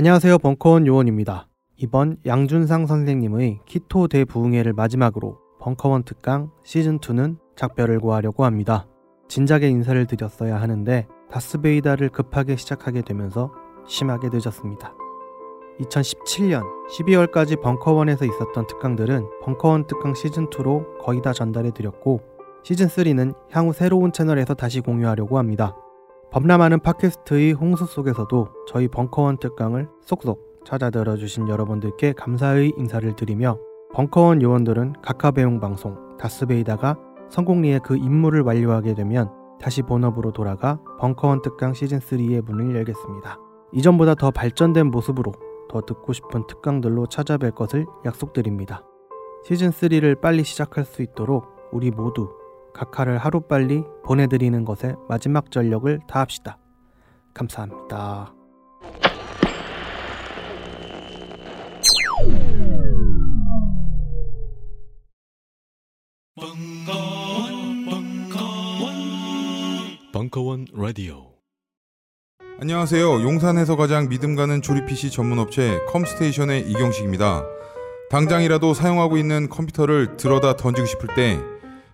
안녕하세요. 벙커원 요원입니다. 이번 양준상 선생님의 키토 대부흥회를 마지막으로 벙커원 특강 시즌2는 작별을 고하려고 합니다. 진작에 인사를 드렸어야 하는데 다스베이다를 급하게 시작하게 되면서 심하게 늦었습니다. 2017년 12월까지 벙커원에서 있었던 특강들은 벙커원 특강 시즌2로 거의 다 전달해 드렸고 시즌3는 향후 새로운 채널에서 다시 공유하려고 합니다. 범람하는 팟캐스트의 홍수 속에서도 저희 벙커원 특강을 쏙쏙 찾아 들어주신 여러분들께 감사의 인사를 드리며 벙커원 요원들은 각하배용 방송 다스베이다가 성공리에 그 임무를 완료하게 되면 다시 본업으로 돌아가 벙커원 특강 시즌3의 문을 열겠습니다. 이전보다 더 발전된 모습으로 더 듣고 싶은 특강들로 찾아뵐 것을 약속드립니다. 시즌3를 빨리 시작할 수 있도록 우리 모두 각하를 하루빨리 보내드리는 것에 마지막 전력을 다합시다. 감사합니다. 벙커원, 벙커원, 벙커원 라디오. 안녕하세요. 용산에서 가장 믿음 가는 조립 PC 전문 업체 컴스테이션의 이경식입니다. 당장이라도 사용하고 있는 컴퓨터를 들어다 던지고 싶을 때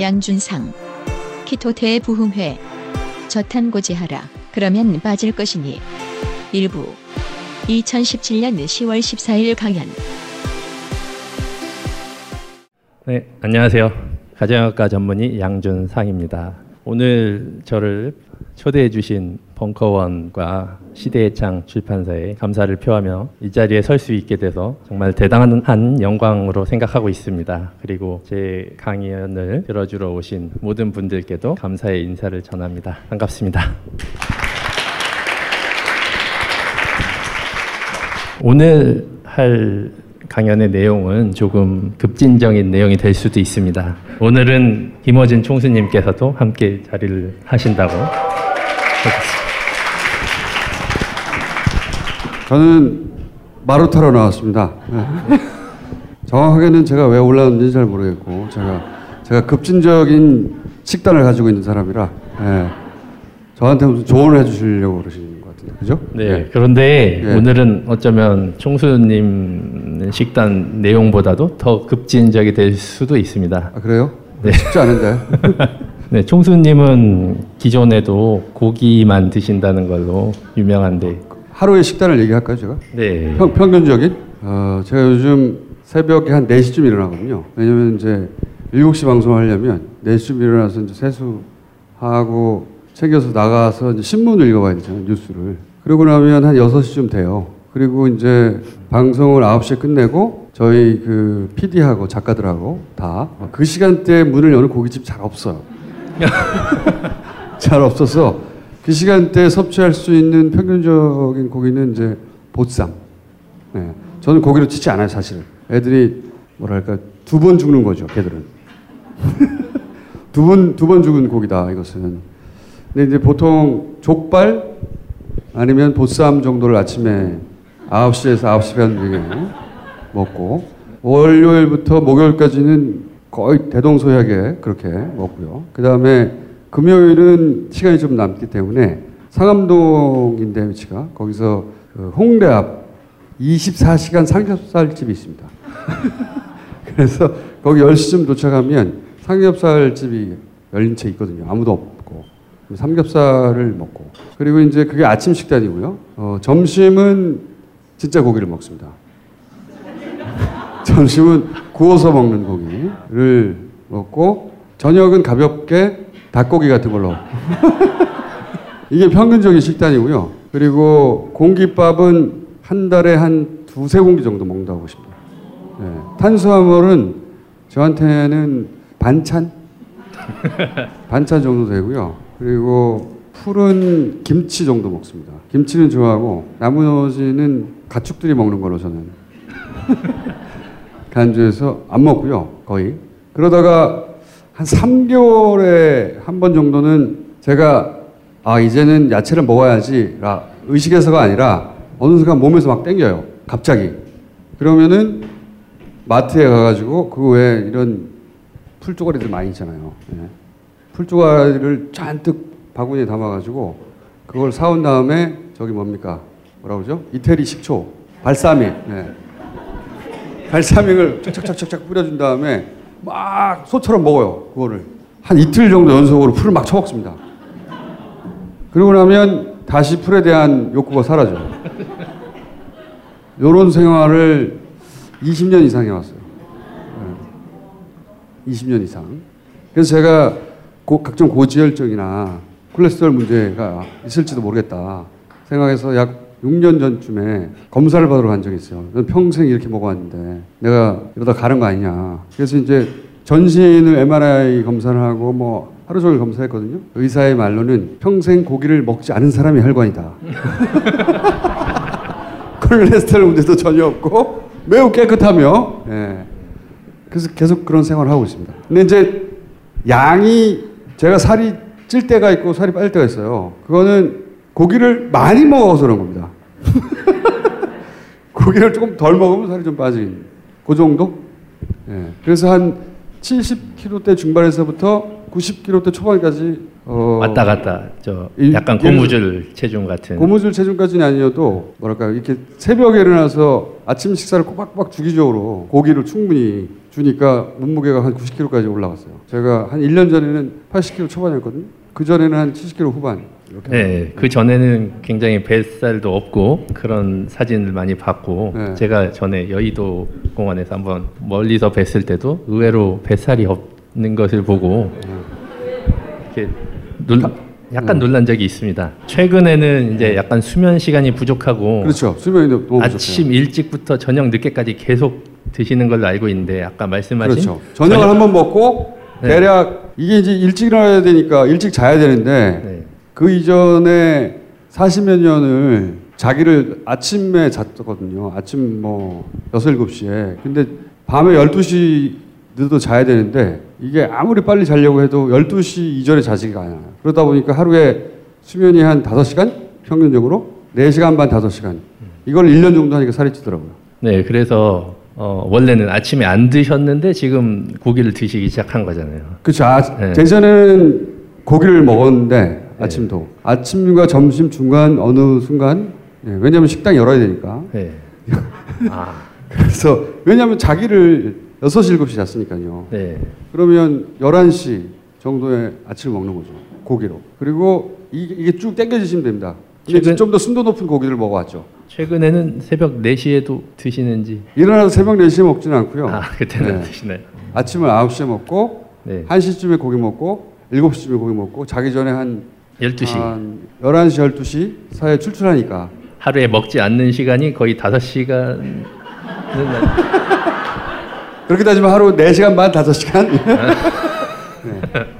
양준상. 키토테의 부흥회. 저탄고지하라. 그러면 빠질 것이니. 일부. 2017년 10월 14일 강연. 네, 안녕하세요. 가정학과 전문의 양준상입니다. 오늘 저를 초대해 주신 벙커원과 시대의 창 출판사에 감사를 표하며 이 자리에 설 수 있게 돼서 정말 대단한 영광으로 생각하고 있습니다. 그리고 제 강연을 들어주러 오신 모든 분들께도 감사의 인사를 전합니다. 반갑습니다. 오늘 할 강연의 내용은 조금 급진적인 내용이 될 수도 있습니다. 오늘은 김어진 총수님께서도 함께 자리를 하신다고. 저는 마루타로 나왔습니다. 네. 정확하게는 제가 왜 올라왔는지 잘 모르겠고 제가 제가 급진적인 식단을 가지고 있는 사람이라 네. 저한테 무슨 조언을 해주시려고 그러시는 그죠? 네, 그런데 네. 오늘은 어쩌면 총수님 식단 내용보다도 더 급진적이 될 수도 있습니다. 아 그래요? 네. 쉽지 않은데. 네, 총수님은 기존에도 고기만 드신다는 걸로 유명한데, 하루의 식단을 얘기할까요 제가? 네, 평, 평균적인? 어, 제가 요즘 새벽에 한 4시쯤 일어나거든요. 왜냐면 이제 7시 방송을 하려면 4시쯤 일어나서 이제 세수하고 챙겨서 나가서 신문을 읽어봐야 되잖아요. 뉴스를. 그러고 나면 한 6시쯤 돼요. 그리고 이제 방송을 9시에 끝내고 저희 그 PD하고 작가들하고 다 그 시간대에 문을 여는 고깃집 잘 없어요. 잘 없어서 그 시간대에 섭취할 수 있는 평균적인 고기는 이제 보쌈. 네. 저는 고기를 치지 않아요, 사실. 애들이 뭐랄까 두 번 죽는 거죠, 걔들은. 두 번 두 번 죽은 고기다 이것은. 근데 이제 보통 족발 아니면 보쌈 정도를 아침에 9시에서 9시 반 중에 먹고 월요일부터 목요일까지는 거의 대동소이하게 그렇게 먹고요. 그 다음에 금요일은 시간이 좀 남기 때문에 상암동인데 위치가 거기서 그 홍대 앞 24시간 삼겹살집이 있습니다. 그래서 거기 10시쯤 도착하면 삼겹살집이 열린 채 있거든요. 아무도 없 고. 삼겹살을 먹고. 그리고 이제 그게 아침 식단이고요. 어, 점심은 진짜 고기를 먹습니다. 점심은 구워서 먹는 고기를 먹고 저녁은 가볍게 닭고기 같은 걸로. 이게 평균적인 식단이고요. 그리고 공깃밥은 한 달에 한 두세 공기 정도 먹는다고 보십니다. 네. 탄수화물은 저한테는 반찬? 반찬 정도 되고요. 그리고 풀은 김치 정도 먹습니다. 김치는 좋아하고 나머지는 가축들이 먹는 걸로 저는 간주해서 안 먹고요. 거의. 그러다가 한 3개월에 한 번 정도는 제가 아 이제는 야채를 먹어야지 라 의식에서가 아니라 어느 순간 몸에서 막 땡겨요. 갑자기. 그러면은 마트에 가가지고 그 외에 이런 풀조가리들 많이 있잖아요. 예. 풀조가리를 잔뜩 바구니에 담아가지고 그걸 사온 다음에 저기 뭡니까? 뭐라 그러죠? 이태리 식초, 발사믹. 예. 발사믹을 착착착착 뿌려준 다음에 막 소처럼 먹어요. 그거를 한 이틀 정도 연속으로 풀을 막 처먹습니다. 그러고 나면 다시 풀에 대한 욕구가 사라져요. 이런 생활을 20년 이상 해왔어요. 네. 20년 이상. 그래서 제가 고, 각종 고지혈증이나 콜레스테롤 문제가 있을지도 모르겠다 생각해서 약 6년 전쯤에 검사를 받으러 간 적이 있어요. 평생 이렇게 먹어왔는데 내가 이러다 가는 거 아니냐. 그래서 이제 전신을 MRI 검사를 하고 뭐 하루 종일 검사했거든요. 의사의 말로는 평생 고기를 먹지 않은 사람이 혈관이다. 콜레스테롤 문제도 전혀 없고 매우 깨끗하며 예. 그래서 계속 그런 생활을 하고 있습니다. 근데 이제 양이 제가 살이 찔 때가 있고 살이 빠질 때가 있어요. 그거는 고기를 많이 먹어서 그런 겁니다. 고기를 조금 덜 먹으면 살이 좀 빠진 그 정도? 예. 그래서 한 70kg대 중반에서부터 90kg대 초반까지 어, 왔다 갔다 저 이- 약간 고무줄 체중 같은 고무줄 체중까지는 아니어도 뭐랄까 이렇게 새벽에 일어나서 아침 식사를 꼬박꼬박 주기적으로 고기를 충분히 주니까 몸무게가 한 90kg까지 올라갔어요. 제가 한 1년 전에는 80kg 초반이었거든요. 그 전에는 한 70kg 후반. 이렇게. 네, 그 전에는 굉장히 뱃살도 없고 그런 사진을 많이 봤고 네. 제가 전에 여의도 공원에서 한번 멀리서 뵀을 때도 의외로 뱃살이 없는 것을 보고 이렇게 놀, 약간 놀란 적이 있습니다. 최근에는 이제 약간 수면 시간이 부족하고 그렇죠. 수면이 너무 부족해요. 아침 일찍부터 저녁 늦게까지 계속 드시는 걸로 알고 있는데 아까 말씀하신 그렇죠. 저녁을 한번 먹고 네. 대략 이게 이제 일찍 일어나야 되니까 일찍 자야 되는데 네. 그 이전에 40몇 년을 자기를 아침에 잤거든요. 아침 뭐 6, 7시에. 근데 밤에 12시 늦어도 자야 되는데 이게 아무리 빨리 자려고 해도 12시 이전에 자지가 않아요. 그러다 보니까 하루에 수면이 한 5시간? 평균적으로? 4시간 반, 5시간. 이걸 1년 정도 하니까 살이 찌더라고요. 네, 그래서 어, 원래는 아침에 안 드셨는데 지금 고기를 드시기 시작한 거잖아요. 그렇죠. 아, 네. 예전에는 고기를 먹었는데 아침도 아침과 점심 중간 어느 순간 예, 왜냐하면 식당 열어야 되니까 네. 아, 그래서 왜냐하면 자기를 6시 7시 잤으니까요. 네. 그러면 11시 정도에 아침을 먹는 거죠. 고기로. 그리고 이게, 이게 쭉 땡겨지시면 됩니다. 최근- 좀더 순도 높은 고기를 먹어왔죠. 최근에는 새벽 4시에도 드시는지 일어나서 새벽 4시에 먹지는 않고요. 아, 그때는 네. 드시나요? 아침을 9시에 먹고 네. 1시쯤에 고기 먹고 7시쯤에 고기 먹고 자기 전에 한 12시. 한 11시, 12시 사이에 출출하니까 하루에 먹지 않는 시간이 거의 5시간 그렇게 따지면 하루 4시간 반, 5시간? 네.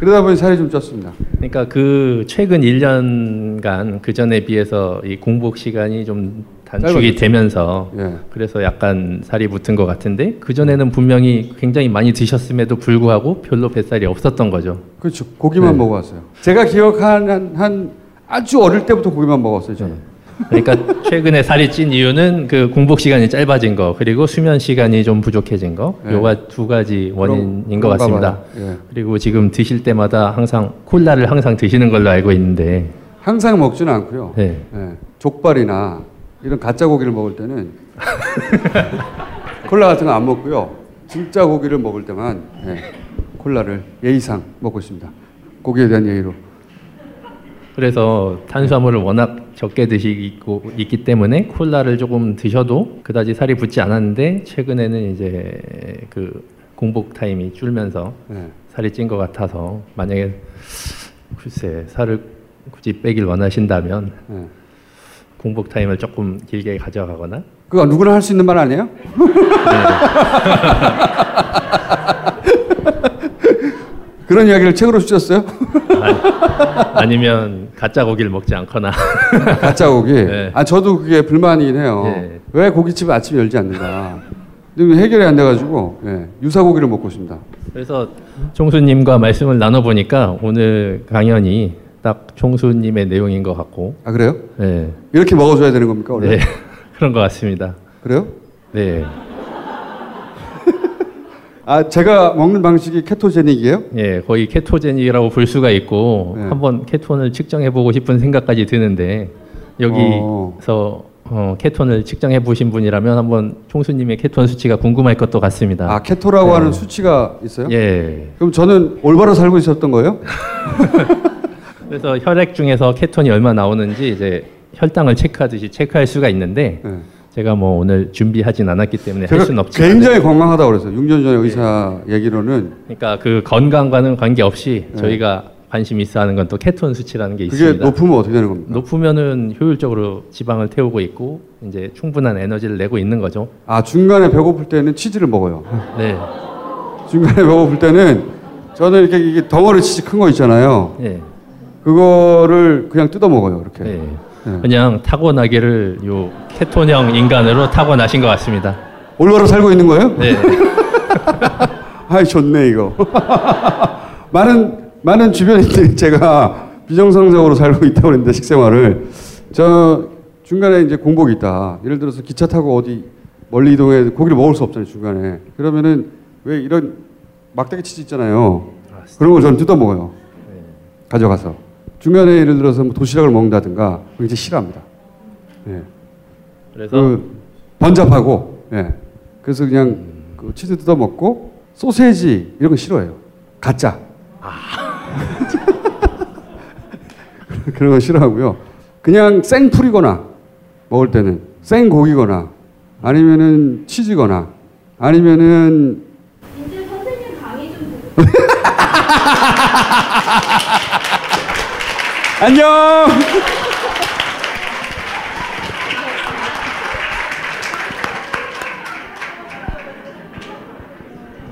그러다 보니 살이 좀 쪘습니다. 그러니까 그 최근 1년간 그 전에 비해서 이 공복 시간이 좀 단축이. 되면서 예. 그래서 약간 살이 붙은 것 같은데 그 전에는 분명히 굉장히 많이 드셨음에도 불구하고 별로 뱃살이 없었던 거죠. 그렇죠. 고기만 네. 먹어왔어요. 제가 기억한 한, 한 아주 어릴 때부터 고기만 먹었어요, 저는. 그러니까 최근에 살이 찐 이유는 그 공복 시간이 짧아진 거 그리고 수면 시간이 좀 부족해진 거 네. 요가 두 가지 원인인 그런- 것 같습니다. 예. 그리고 지금 드실 때마다 항상 콜라를 항상 드시는 걸로 알고 있는데 항상 먹지는 않고요. 네. 예. 족발이나 이런 가짜 고기를 먹을 때는 콜라 같은 거 안 먹고요. 진짜 고기를 먹을 때만 예, 콜라를 예의상 먹고 있습니다. 고기에 대한 예의로. 그래서 탄수화물을 워낙 적게 드시고 있기 때문에 콜라를 조금 드셔도 그다지 살이 붙지 않았는데 최근에는 이제 그 공복 타임이 줄면서 예. 살이 찐 것 같아서 만약에 글쎄 살을 굳이 빼길 원하신다면 예. 공복 타임을 조금 길게 가져가거나 그거 누구나 할 수 있는 말 아니에요? 그런 이야기를 책으로 쓰셨어요? 아니 면 가짜 고기를 먹지 않거나 가짜 고기. 네. 아 저도 그게 불만이긴 해요. 네. 왜 고깃집을 아침에 열지 않는가? 근데 해결이 안 돼가지고 예, 유사 고기를 먹고 있습니다. 그래서 총수님과 말씀을 나눠보니까 오늘 강연이 딱 총수님의 내용인 것 같고 아 그래요? 네, 이렇게 먹어줘야 되는 겁니까 원래? 네 그런 것 같습니다. 그래요? 네, 아 제가 먹는 방식이 케토제닉이에요? 예, 거의 케토제닉이라고 볼 수가 있고 네. 한번 케톤을 측정해 보고 싶은 생각까지 드는데 여기서 어, 케톤을 측정해 보신 분이라면 한번 총수님의 케톤 수치가 궁금할 것도 같습니다. 아 케토라고 네. 하는 수치가 있어요? 예. 그럼 저는 올바로 살고 있었던 거예요? 그래서 혈액 중에서 케톤이 얼마 나오는지 이제 혈당을 체크하듯이 체크할 수가 있는데 네. 제가 뭐 오늘 준비하진 않았기 때문에 할 수는 없지만 굉장히 건강하다고 그랬어요. 6년 전에 의사 얘기로는 그러니까 그 건강과는 관계없이 네. 저희가 관심 있어 하는 건 또 케톤 수치라는 게 그게 있습니다. 높으면 어떻게 되는 겁니까? 높으면은 효율적으로 지방을 태우고 있고 이제 충분한 에너지를 내고 있는 거죠. 아 중간에 배고플 때는 치즈를 먹어요. 네. 중간에 배고플 때는 저는 이렇게 이게 덩어리 치즈 큰 거 있잖아요. 예. 그거를 그냥 뜯어 먹어요. 이렇게. 네. 네. 그냥 타고나기를 요 케톤형 인간으로 타고나신 것 같습니다. 올바로 살고 있는 거예요? 네. 아이 좋네 이거. 많은 많은 주변인들이 제가 비정상적으로 살고 있다고 그랬는데 식생활을 저 중간에 이제 공복이 있다. 예를 들어서 기차 타고 어디 멀리 이동해 고기를 먹을 수 없잖아요 중간에. 그러면은 왜 이런 막대기 치즈 있잖아요. 그런 걸 저는 뜯어 먹어요. 가져가서 중간에 예를 들어서 뭐 도시락을 먹는다든가 이제 싫어합니다. 예. 그래서 그 번잡하고 예. 그래서 그냥 그 치즈 뜯어 먹고 소세지 이런 거 싫어해요. 가짜. 그런 거 싫어하고요. 그냥 생 풀이거나 먹을 때는 생 고기거나 아니면은 치즈거나 아니면은 이제 선생님 강의 좀 듣고 안녕.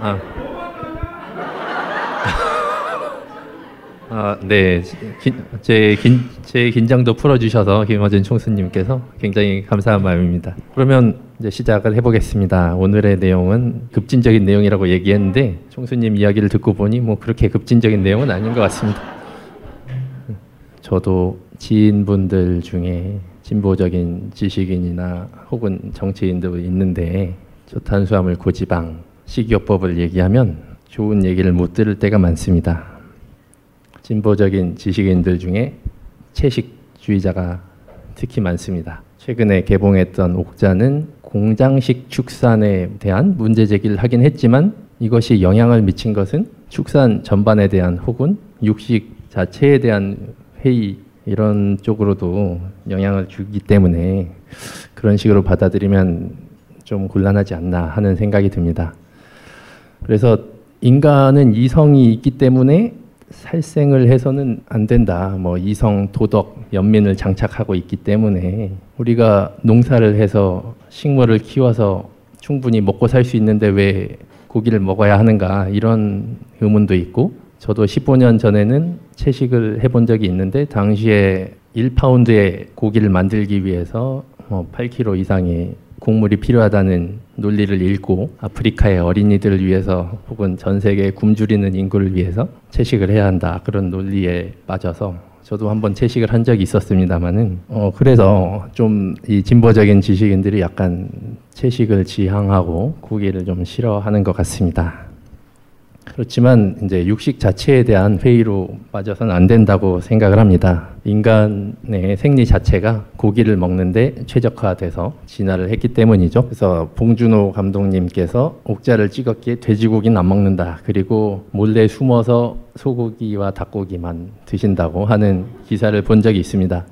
아. 아, 네. 긴, 제, 긴, 제 긴장도 풀어주셔서 김어준 총수님께서 굉장히 감사한 마음입니다. 그러면 이제 시작을 해보겠습니다. 오늘의 내용은 급진적인 내용이라고 얘기했는데 총수님 이야기를 듣고 보니 뭐 그렇게 급진적인 내용은 아닌 것 같습니다. 저도 지인분들 중에 진보적인 지식인이나 혹은 정치인도 있는데 저탄수화물 고지방 식이요법을 얘기하면 좋은 얘기를 못 들을 때가 많습니다. 진보적인 지식인들 중에 채식주의자가 특히 많습니다. 최근에 개봉했던 옥자는 공장식 축산에 대한 문제 제기를 하긴 했지만 이것이 영향을 미친 것은 축산 전반에 대한 혹은 육식 자체에 대한 회의 이런 쪽으로도 영향을 주기 때문에 그런 식으로 받아들이면 좀 곤란하지 않나 하는 생각이 듭니다. 그래서 인간은 이성이 있기 때문에 살생을 해서는 안 된다. 뭐 이성, 도덕, 연민을 장착하고 있기 때문에 우리가 농사를 해서 식물을 키워서 충분히 먹고 살 수 있는데 왜 고기를 먹어야 하는가 이런 의문도 있고 저도 15년 전에는 채식을 해본 적이 있는데 당시에 1파운드의 고기를 만들기 위해서 뭐 8kg 이상의 곡물이 필요하다는 논리를 읽고 아프리카의 어린이들을 위해서 혹은 전 세계 굶주리는 인구를 위해서 채식을 해야 한다 그런 논리에 빠져서 저도 한번 채식을 한 적이 있었습니다만은 어 그래서 좀 이 진보적인 지식인들이 약간 채식을 지향하고 고기를 좀 싫어하는 것 같습니다. 그렇지만 이제 육식 자체에 대한 회의로 빠져서는 안 된다고 생각을 합니다. 인간의 생리 자체가 고기를 먹는데 최적화돼서 진화를 했기 때문이죠. 그래서 봉준호 감독님께서 옥자를 찍었기에 돼지고기는 안 먹는다. 그리고 몰래 숨어서 소고기와 닭고기만 드신다고 하는 기사를 본 적이 있습니다.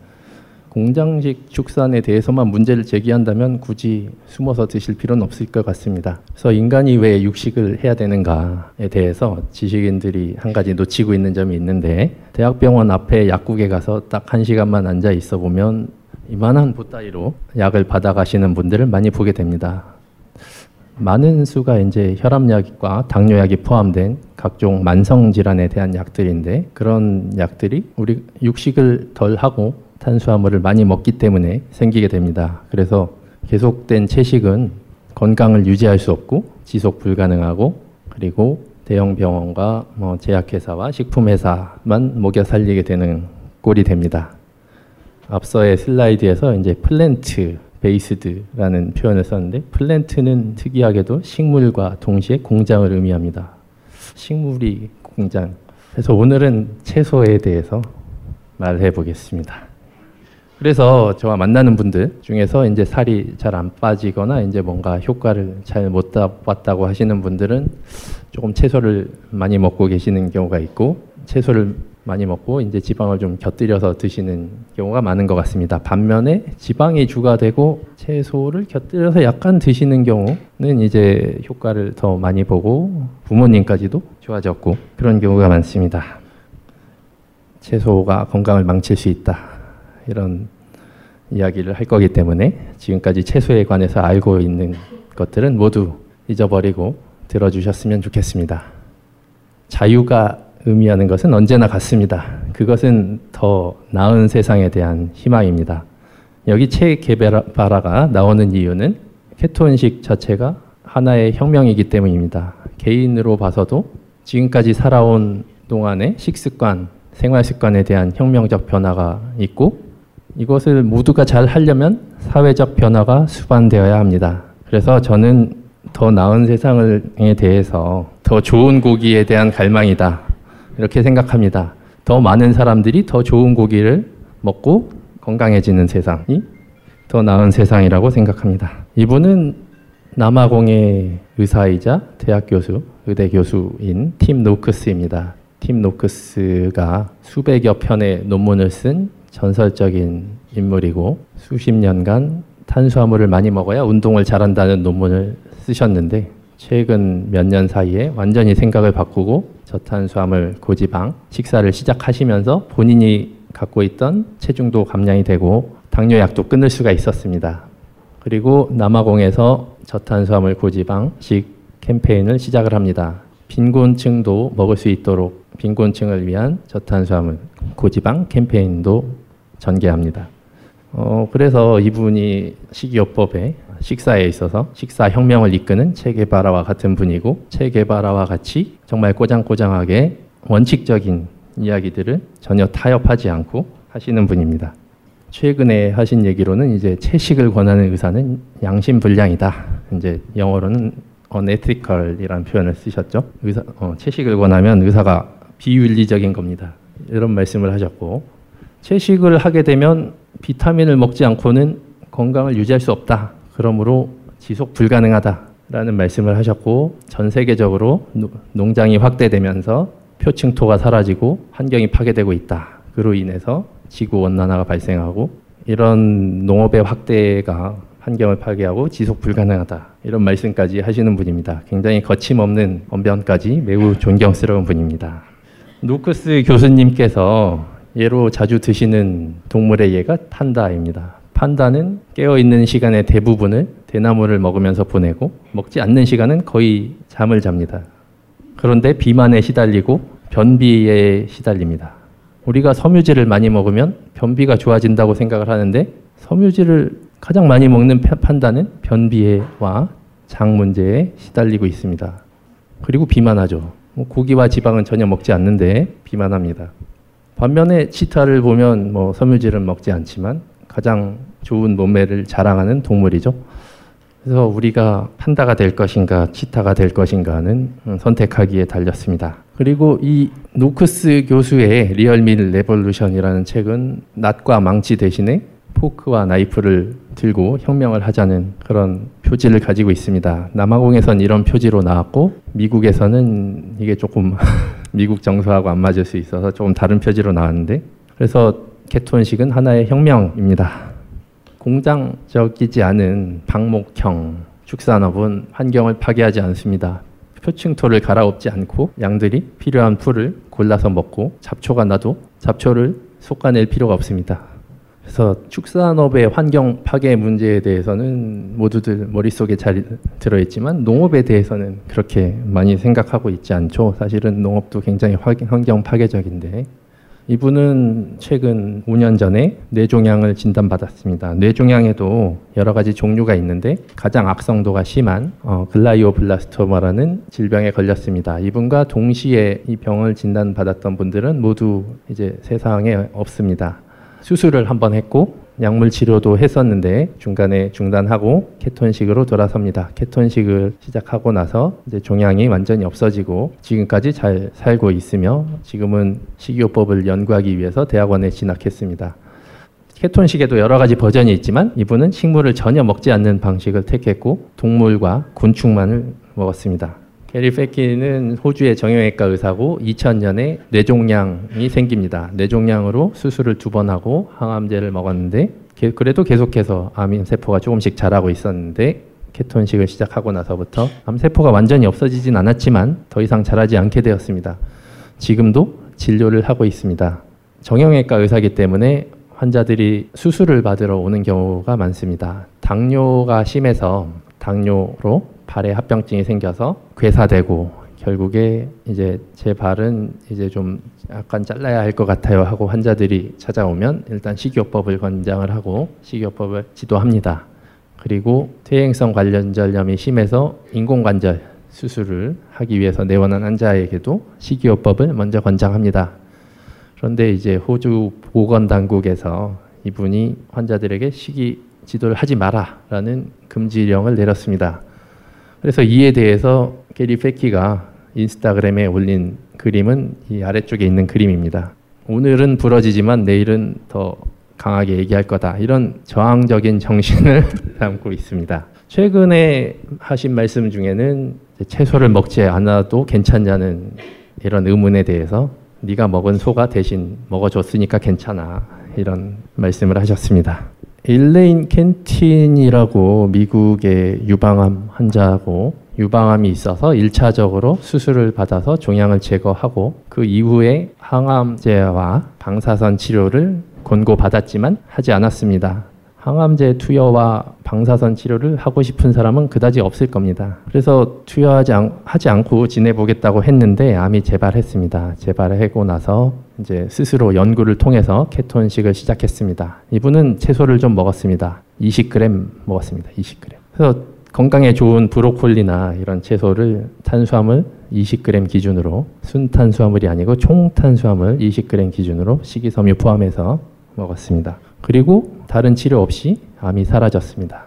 공장식 축산에 대해서만 문제를 제기한다면 굳이 숨어서 드실 필요는 없을 것 같습니다. 그래서 인간이 왜 육식을 해야 되는가에 대해서 지식인들이 한 가지 놓치고 있는 점이 있는데 대학병원 앞에 약국에 가서 딱 한 시간만 앉아 있어 보면 이만한 보따리로 약을 받아가시는 분들을 많이 보게 됩니다. 많은 수가 이제 혈압약과 당뇨약이 포함된 각종 만성 질환에 대한 약들인데 그런 약들이 우리 육식을 덜 하고 탄수화물을 많이 먹기 때문에 생기게 됩니다. 그래서 계속된 채식은 건강을 유지할 수 없고 지속 불가능하고 그리고 대형 병원과 뭐 제약회사와 식품회사만 먹여 살리게 되는 꼴이 됩니다. 앞서의 슬라이드에서 이제 plant based라는 표현을 썼는데 plant는 특이하게도 식물과 동시에 공장을 의미합니다. 식물이 공장. 그래서 오늘은 채소에 대해서 말해 보겠습니다. 그래서 저와 만나는 분들 중에서 이제 살이 잘 안 빠지거나 이제 뭔가 효과를 잘 못 봤다고 하시는 분들은 조금 채소를 많이 먹고 계시는 경우가 있고 채소를 많이 먹고 이제 지방을 좀 곁들여서 드시는 경우가 많은 것 같습니다. 반면에 지방이 주가 되고 채소를 곁들여서 약간 드시는 경우는 이제 효과를 더 많이 보고 부모님까지도 좋아졌고 그런 경우가 많습니다. 채소가 건강을 망칠 수 있다. 이런 이야기를 할 거기 때문에 지금까지 채소에 관해서 알고 있는 것들은 모두 잊어버리고 들어주셨으면 좋겠습니다. 자유가 의미하는 것은 언제나 같습니다. 그것은 더 나은 세상에 대한 희망입니다. 여기 체 게바라가 나오는 이유는 케톤식 자체가 하나의 혁명이기 때문입니다. 개인으로 봐서도 지금까지 살아온 동안의 식습관, 생활 습관에 대한 혁명적 변화가 있고 이것을 모두가 잘 하려면 사회적 변화가 수반되어야 합니다. 그래서 저는 더 나은 세상에 대해서 더 좋은 고기에 대한 갈망이다. 이렇게 생각합니다. 더 많은 사람들이 더 좋은 고기를 먹고 건강해지는 세상이 더 나은 세상이라고 생각합니다. 이분은 남아공의 의사이자 대학 교수, 의대 교수인 팀 노크스입니다. 팀 노크스가 수백여 편의 논문을 쓴 전설적인 인물이고 수십 년간 탄수화물을 많이 먹어야 운동을 잘한다는 논문을 쓰셨는데 최근 몇 년 사이에 완전히 생각을 바꾸고 저탄수화물 고지방 식사를 시작하시면서 본인이 갖고 있던 체중도 감량이 되고 당뇨약도 끊을 수가 있었습니다. 그리고 남아공에서 저탄수화물 고지방식 캠페인을 시작을 합니다. 빈곤층도 먹을 수 있도록 빈곤층을 위한 저탄수화물 고지방 캠페인도 전개합니다. 어, 그래서 이분이 식이요법에 식사에 있어서 식사 혁명을 이끄는 체게바라와 같은 분이고 체게바라와 같이 정말 꼬장꼬장하게 원칙적인 이야기들을 전혀 타협하지 않고 하시는 분입니다. 최근에 하신 얘기로는 이제 채식을 권하는 의사는 양심 불량이다. 이제 영어로는 unethical이라는 표현을 쓰셨죠. 의사, 어, 채식을 권하면 의사가 비윤리적인 겁니다. 이런 말씀을 하셨고 채식을 하게 되면 비타민을 먹지 않고는 건강을 유지할 수 없다. 그러므로 지속 불가능하다라는 말씀을 하셨고 전 세계적으로 농장이 확대되면서 표층토가 사라지고 환경이 파괴되고 있다. 그로 인해서 지구 온난화가 발생하고 이런 농업의 확대가 환경을 파괴하고 지속 불가능하다. 이런 말씀까지 하시는 분입니다. 굉장히 거침없는 언변까지 매우 존경스러운 분입니다. 누크스 교수님께서 예로 자주 드시는 동물의 예가 판다입니다. 판다는 깨어있는 시간의 대부분을 대나무를 먹으면서 보내고 먹지 않는 시간은 거의 잠을 잡니다. 그런데 비만에 시달리고 변비에 시달립니다. 우리가 섬유질을 많이 먹으면 변비가 좋아진다고 생각을 하는데 섬유질을 가장 많이 먹는 판다는 변비와 장 문제에 시달리고 있습니다. 그리고 비만하죠. 뭐 고기와 지방은 전혀 먹지 않는데 비만합니다. 반면에 치타를 보면 뭐 섬유질은 먹지 않지만 가장 좋은 몸매를 자랑하는 동물이죠. 그래서 우리가 판다가 될 것인가 치타가 될 것인가는 선택하기에 달렸습니다. 그리고 이 노크스 교수의 Real Meal Revolution이라는 책은 낫과 망치 대신에 포크와 나이프를 들고 혁명을 하자는 그런 표지를 가지고 있습니다. 남아공에선 이런 표지로 나왔고 미국에서는 이게 조금 미국 정서하고 안 맞을 수 있어서 조금 다른 표지로 나왔는데 그래서 케톤식은 하나의 혁명입니다. 공장적이지 않은 방목형 축산업은 환경을 파괴하지 않습니다. 표층토를 갈아엎지 않고 양들이 필요한 풀을 골라서 먹고 잡초가 나도 잡초를 솎아낼 필요가 없습니다. 그래서 축산업의 환경 파괴 문제에 대해서는 모두들 머릿속에 잘 들어있지만 농업에 대해서는 그렇게 많이 생각하고 있지 않죠. 사실은 농업도 굉장히 환경 파괴적인데 이분은 최근 5년 전에 뇌종양을 진단받았습니다. 뇌종양에도 여러 가지 종류가 있는데 가장 악성도가 심한 어, 글라이오블라스토마라는 질병에 걸렸습니다. 이분과 동시에 이 병을 진단받았던 분들은 모두 이제 세상에 없습니다. 수술을 한번 했고 약물 치료도 했었는데 중간에 중단하고 케톤식으로 돌아섭니다. 케톤식을 시작하고 나서 이제 종양이 완전히 없어지고 지금까지 잘 살고 있으며 지금은 식이요법을 연구하기 위해서 대학원에 진학했습니다. 케톤식에도 여러 가지 버전이 있지만 이분은 식물을 전혀 먹지 않는 방식을 택했고 동물과 곤충만을 먹었습니다. 게리 페키는 호주의 정형외과 의사고 2000년에 뇌종양이 생깁니다. 뇌종양으로 수술을 두 번 하고 항암제를 먹었는데 그래도 계속해서 암 세포가 조금씩 자라고 있었는데 케톤식을 시작하고 나서부터 암 세포가 완전히 없어지진 않았지만 더 이상 자라지 않게 되었습니다. 지금도 진료를 하고 있습니다. 정형외과 의사기 때문에 환자들이 수술을 받으러 오는 경우가 많습니다. 당뇨가 심해서 당뇨로 발에 합병증이 생겨서 괴사되고 결국에 이제 제 발은 이제 좀 약간 잘라야 할 것 같아요 하고 환자들이 찾아오면 일단 식이요법을 권장을 하고 식이요법을 지도합니다. 그리고 퇴행성 관련절염이 심해서 인공관절 수술을 하기 위해서 내원한 환자에게도 식이요법을 먼저 권장합니다. 그런데 이제 호주 보건당국에서 이분이 환자들에게 식이 지도를 하지 마라라는 금지령을 내렸습니다. 그래서 이에 대해서 게리 페키가 인스타그램에 올린 그림은 이 아래쪽에 있는 그림입니다. 오늘은 부러지지만 내일은 더 강하게 얘기할 거다. 이런 저항적인 정신을 담고 있습니다. 최근에 하신 말씀 중에는 채소를 먹지 않아도 괜찮냐는 이런 의문에 대해서 네가 먹은 소가 대신 먹어줬으니까 괜찮아 이런 말씀을 하셨습니다. 일레인 켄틴이라고 미국의 유방암 환자고 유방암이 있어서 1차적으로 수술을 받아서 종양을 제거하고 그 이후에 항암제와 방사선 치료를 권고받았지만 하지 않았습니다. 항암제 투여와 방사선 치료를 하고 싶은 사람은 그다지 없을 겁니다. 그래서 투여하지 않, 하지 않고 지내보겠다고 했는데 암이 재발했습니다. 재발하고 나서 이제 스스로 연구를 통해서 케톤식을 시작했습니다. 이분은 채소를 좀 먹었습니다. 20g 먹었습니다. 20g. 그래서 건강에 좋은 브로콜리나 이런 채소를 탄수화물 20g 기준으로 순탄수화물이 아니고 총탄수화물 20g 기준으로 식이섬유 포함해서 먹었습니다. 그리고 다른 치료 없이 암이 사라졌습니다.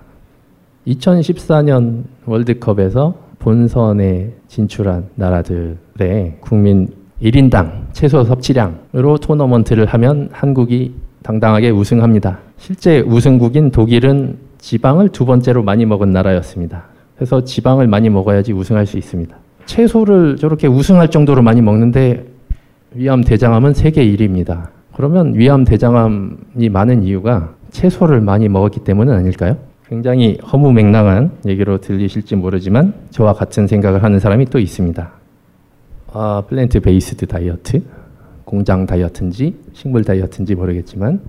2014년 월드컵에서 본선에 진출한 나라들의 국민 1인당 최소 섭취량으로 토너먼트를 하면 한국이 당당하게 우승합니다. 실제 우승국인 독일은 지방을 두 번째로 많이 먹은 나라였습니다. 그래서 지방을 많이 먹어야지 우승할 수 있습니다. 채소를 저렇게 우승할 정도로 많이 먹는데 위암 대장암은 세계 1위입니다. 그러면 위암 대장암이 많은 이유가 채소를 많이 먹었기 때문은 아닐까요? 굉장히 허무맹랑한 얘기로 들리실지 모르지만 저와 같은 생각을 하는 사람이 또 있습니다. 아, plant based diet, 공장 다이어트인지 식물 다이어트인지 모르겠지만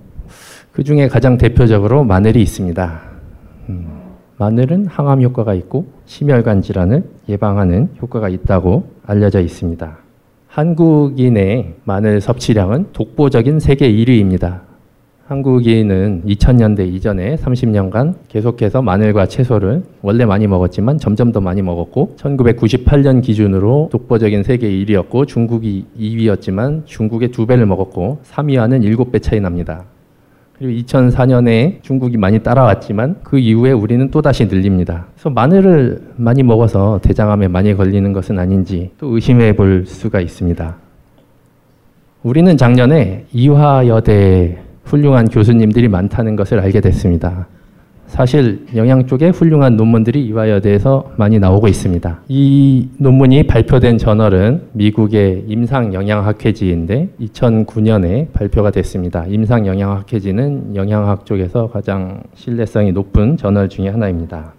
그 중에 가장 대표적으로 마늘이 있습니다. 음, 마늘은 항암 효과가 있고 심혈관 질환을 예방하는 효과가 있다고 알려져 있습니다. 한국인의 마늘 섭취량은 독보적인 세계 1위입니다. 한국인은 2000년대 이전에 30년간 계속해서 마늘과 채소를 원래 많이 먹었지만 점점 더 많이 먹었고 1998년 기준으로 독보적인 세계 1위였고 중국이 2위였지만 중국의 두 배를 먹었고 3위와는 7배 차이 납니다. 그리고 2004년에 중국이 많이 따라왔지만 그 이후에 우리는 또다시 늘립니다. 그래서 마늘을 많이 먹어서 대장암에 많이 걸리는 것은 아닌지 또 의심해 볼 수가 있습니다. 우리는 작년에 이화여대 훌륭한 교수님들이 많다는 것을 알게 됐습니다. 사실 영양 쪽에 훌륭한 논문들이 이화여대에서 많이 나오고 있습니다. 이 논문이 발표된 저널은 미국의 임상영양학회지인데 2009년에 발표가 됐습니다. 임상영양학회지는 영양학 쪽에서 가장 신뢰성이 높은 저널 중의 하나입니다.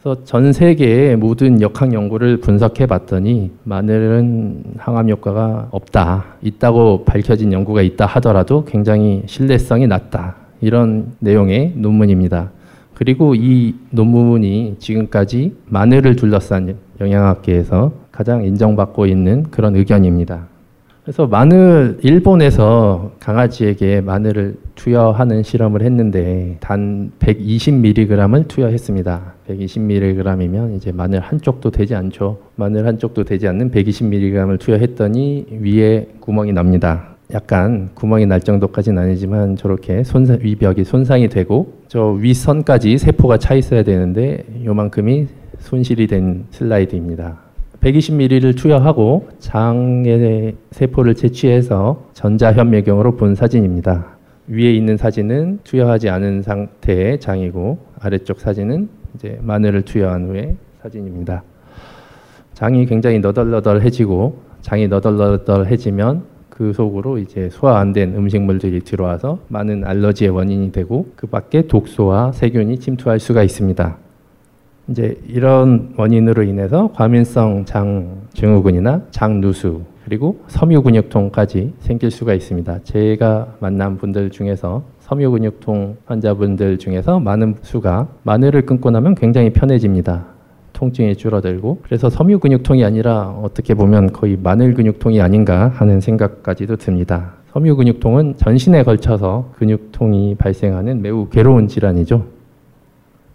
그래서 전 세계의 모든 역학 연구를 분석해 봤더니 마늘은 항암 효과가 없다. 있다고 밝혀진 연구가 있다 하더라도 굉장히 신뢰성이 낮다. 이런 내용의 논문입니다. 그리고 이 논문이 지금까지 마늘을 둘러싼 영양학계에서 가장 인정받고 있는 그런 의견입니다. 그래서 마늘 일본에서 강아지에게 마늘을 투여하는 실험을 했는데 단 120mg을 투여했습니다. 120mg이면 이제 마늘 한 쪽도 되지 않죠. 마늘 한 쪽도 되지 않는 120mg을 투여했더니 위에 구멍이 납니다. 약간 구멍이 날 정도까지는 아니지만 저렇게 손상, 위벽이 손상이 되고 저 윗선까지 세포가 차 있어야 되는데 요만큼이 손실이 된 슬라이드입니다. 120ml를 투여하고 장의 세포를 채취해서 전자현미경으로 본 사진입니다. 위에 있는 사진은 투여하지 않은 상태의 장이고 아래쪽 사진은 이제 마늘을 투여한 후의 사진입니다. 장이 굉장히 너덜너덜해지고 장이 너덜너덜해지면 그 속으로 이제 소화 안 된 음식물들이 들어와서 많은 알러지의 원인이 되고 그 밖에 독소와 세균이 침투할 수가 있습니다. 이제 이런 원인으로 인해서 과민성 장 증후군이나 장 누수 그리고 섬유근육통까지 생길 수가 있습니다. 제가 만난 분들 중에서 섬유근육통 환자분들 중에서 많은 수가 마늘을 끊고 나면 굉장히 편해집니다. 통증이 줄어들고 그래서 섬유 근육통이 아니라 어떻게 보면 거의 마늘 근육통이 아닌가 하는 생각까지도 듭니다. 섬유 근육통은 전신에 걸쳐서 근육통이 발생하는 매우 괴로운 질환이죠.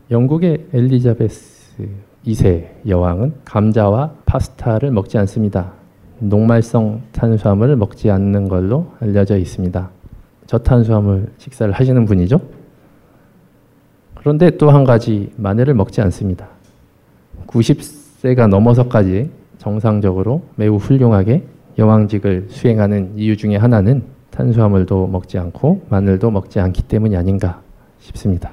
영국의 엘리자베스 2세 여왕은 감자와 파스타를 먹지 않습니다. 녹말성 탄수화물을 먹지 않는 걸로 알려져 있습니다. 저탄수화물 식사를 하시는 분이죠. 그런데 또 한 가지 마늘을 먹지 않습니다. 90세가 넘어서까지 정상적으로 매우 훌륭하게 여왕직을 수행하는 이유 중에 하나는 탄수화물도 먹지 않고 마늘도 먹지 않기 때문이 아닌가 싶습니다.